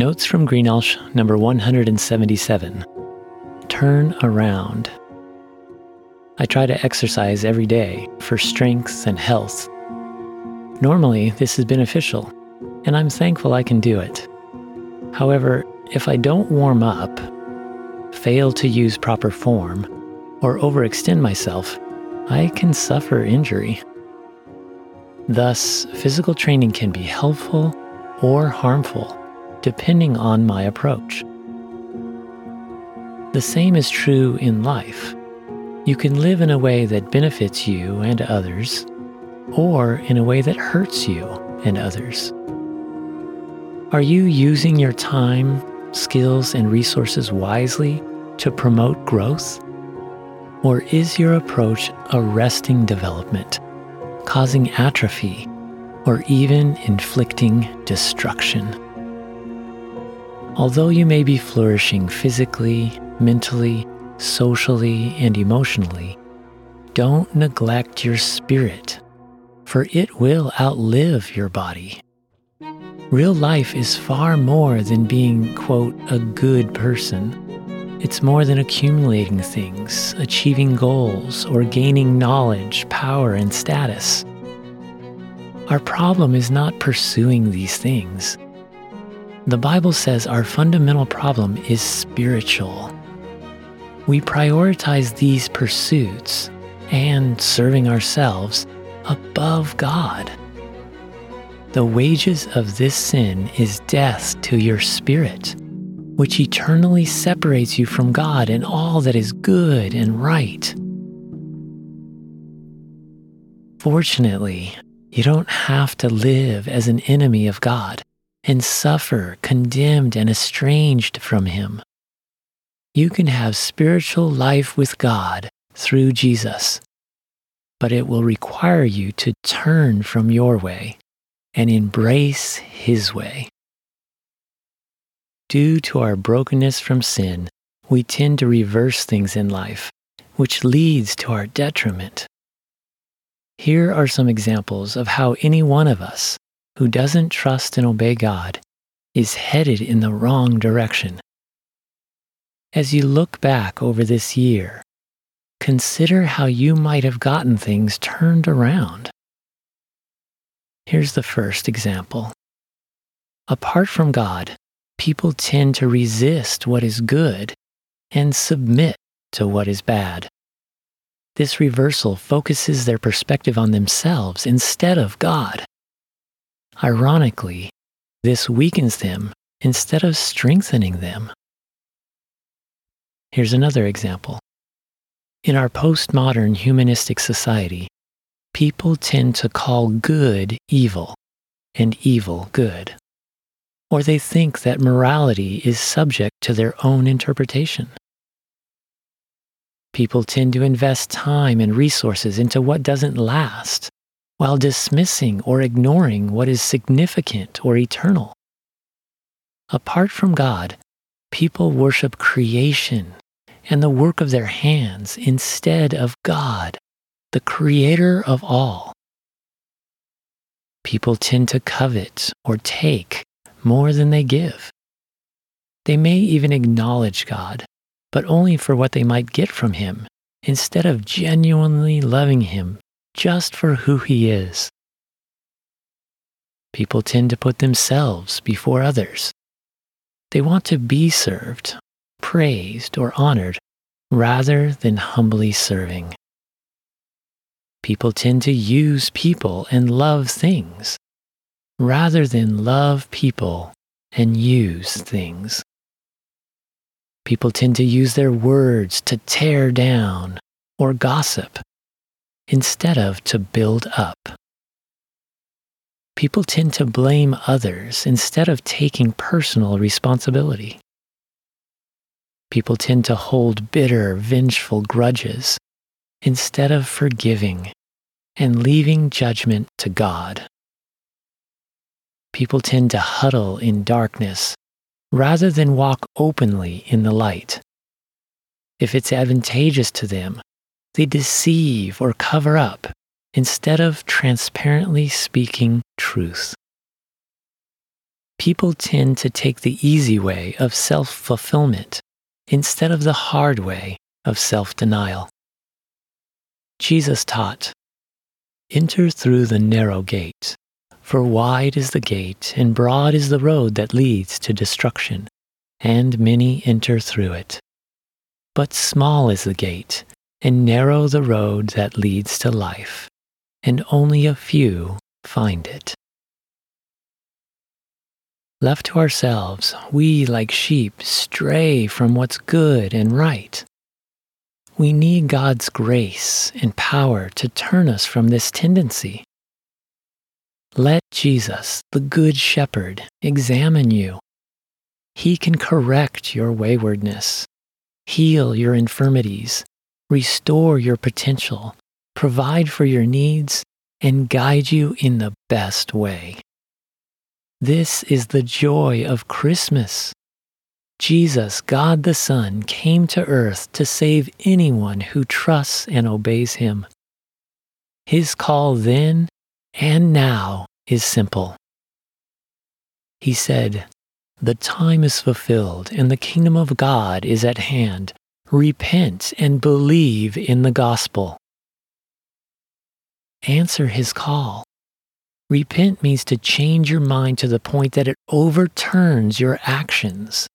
Notes from Greenelsh, number 177. Turn around. I try to exercise every day for strength and health. Normally, this is beneficial, and I'm thankful I can do it. However, if I don't warm up, fail to use proper form, or overextend myself, I can suffer injury. Thus, physical training can be helpful or harmful depending on my approach. The same is true in life. You can live in a way that benefits you and others, or in a way that hurts you and others. Are you using your time, skills, and resources wisely to promote growth? Or is your approach arresting development, causing atrophy, or even inflicting destruction? Although you may be flourishing physically, mentally, socially, and emotionally, don't neglect your spirit, for it will outlive your body. Real life is far more than being, quote, a good person. It's more than accumulating things, achieving goals, or gaining knowledge, power, and status. Our problem is not pursuing these things. The Bible says our fundamental problem is spiritual. We prioritize these pursuits and serving ourselves above God. The wages of this sin is death to your spirit, which eternally separates you from God and all that is good and right. Fortunately, you don't have to live as an enemy of God and suffer condemned and estranged from Him. You can have spiritual life with God through Jesus, but it will require you to turn from your way and embrace His way. Due to our brokenness from sin, we tend to reverse things in life, which leads to our detriment. Here are some examples of how any one of us who doesn't trust and obey God is headed in the wrong direction. As you look back over this year, consider how you might have gotten things turned around. Here's the first example. Apart from God, people tend to resist what is good and submit to what is bad. This reversal focuses their perspective on themselves instead of God. Ironically, this weakens them instead of strengthening them. Here's another example. In our postmodern humanistic society, people tend to call good evil and evil good. Or they think that morality is subject to their own interpretation. People tend to invest time and resources into what doesn't last while dismissing or ignoring what is significant or eternal. Apart from God, people worship creation and the work of their hands instead of God, the creator of all. People tend to covet or take more than they give. They may even acknowledge God, but only for what they might get from Him, instead of genuinely loving Him just for who he is. People tend to put themselves before others. They want to be served, praised, or honored rather than humbly serving. People tend to use people and love things rather than love people and use things. People tend to use their words to tear down or gossip instead of to build up. People tend to blame others instead of taking personal responsibility. People tend to hold bitter, vengeful grudges instead of forgiving and leaving judgment to God. People tend to huddle in darkness rather than walk openly in the light. If it's advantageous to them, they deceive or cover up instead of transparently speaking truth. people tend to take the easy way of self fulfillment instead of the hard way of self denial. Jesus taught, Enter through the narrow gate, for wide is the gate and broad is the road that leads to destruction, and many enter through it. But small is the gate, and narrow the road that leads to life, and only a few find it. Left to ourselves, we, like sheep, stray from what's good and right. We need God's grace and power to turn us from this tendency. Let Jesus, the Good Shepherd, examine you. He can correct your waywardness, heal your infirmities, restore your potential, provide for your needs, and guide you in the best way. This is the joy of Christmas. Jesus, God the Son, came to earth to save anyone who trusts and obeys him. His call then and now is simple. He said, The time is fulfilled and the kingdom of God is at hand. Repent and believe in the gospel. Answer his call. Repent means to change your mind to the point that it overturns your actions.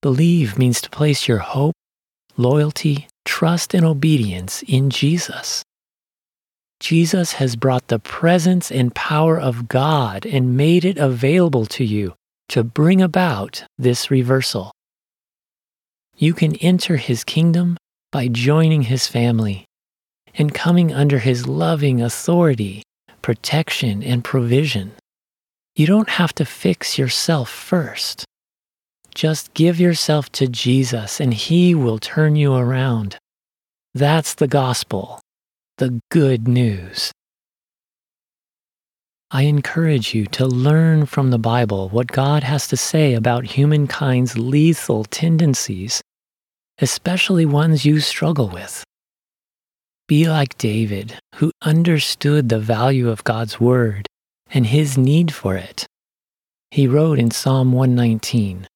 Believe means to place your hope, loyalty, trust, and obedience in Jesus. Jesus has brought the presence and power of God and made it available to you to bring about this reversal. You can enter his kingdom by joining his family and coming under his loving authority protection, and provision. You don't have to fix yourself first. Just give yourself to Jesus and He will turn you around. That's the gospel, the good news. I encourage you to learn from the Bible what God has to say about humankind's lethal tendencies, especially ones you struggle with. Be like David, who understood the value of God's word and his need for it. He wrote in Psalm 119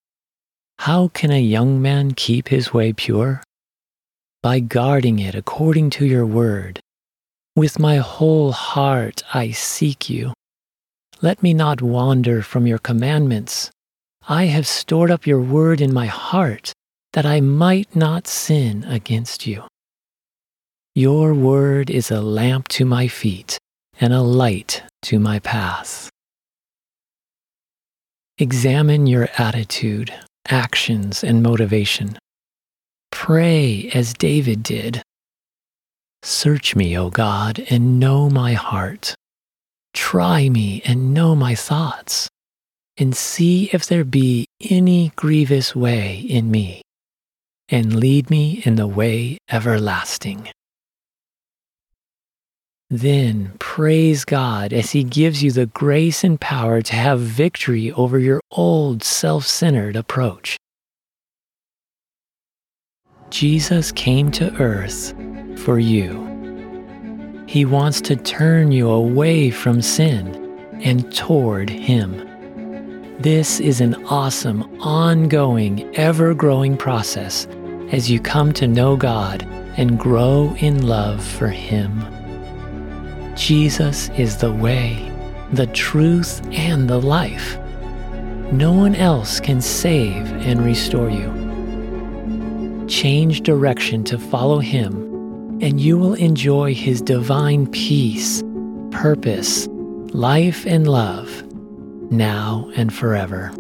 How can a young man keep his way pure? By guarding it according to your word. With my whole heart I seek you. Let me not wander from your commandments. I have stored up your word in my heart that I might not sin against you. Your word is a lamp to my feet and a light to my path. Examine your attitude, actions, and motivation. Pray as David did. Search me, O God, and know my heart. Try me and know my thoughts, and see if there be any grievous way in me, and lead me in the way everlasting. Then praise God as He gives you the grace and power to have victory over your old self centered approach. Jesus came to earth for you. He wants to turn you away from sin and toward Him. This is an awesome, ongoing, ever growing process as you come to know God and grow in love for Him. Jesus is the way, the truth, and the life. No one else can save and restore you. Change direction to follow Him, and you will enjoy His divine peace, purpose, life, and love, now and forever.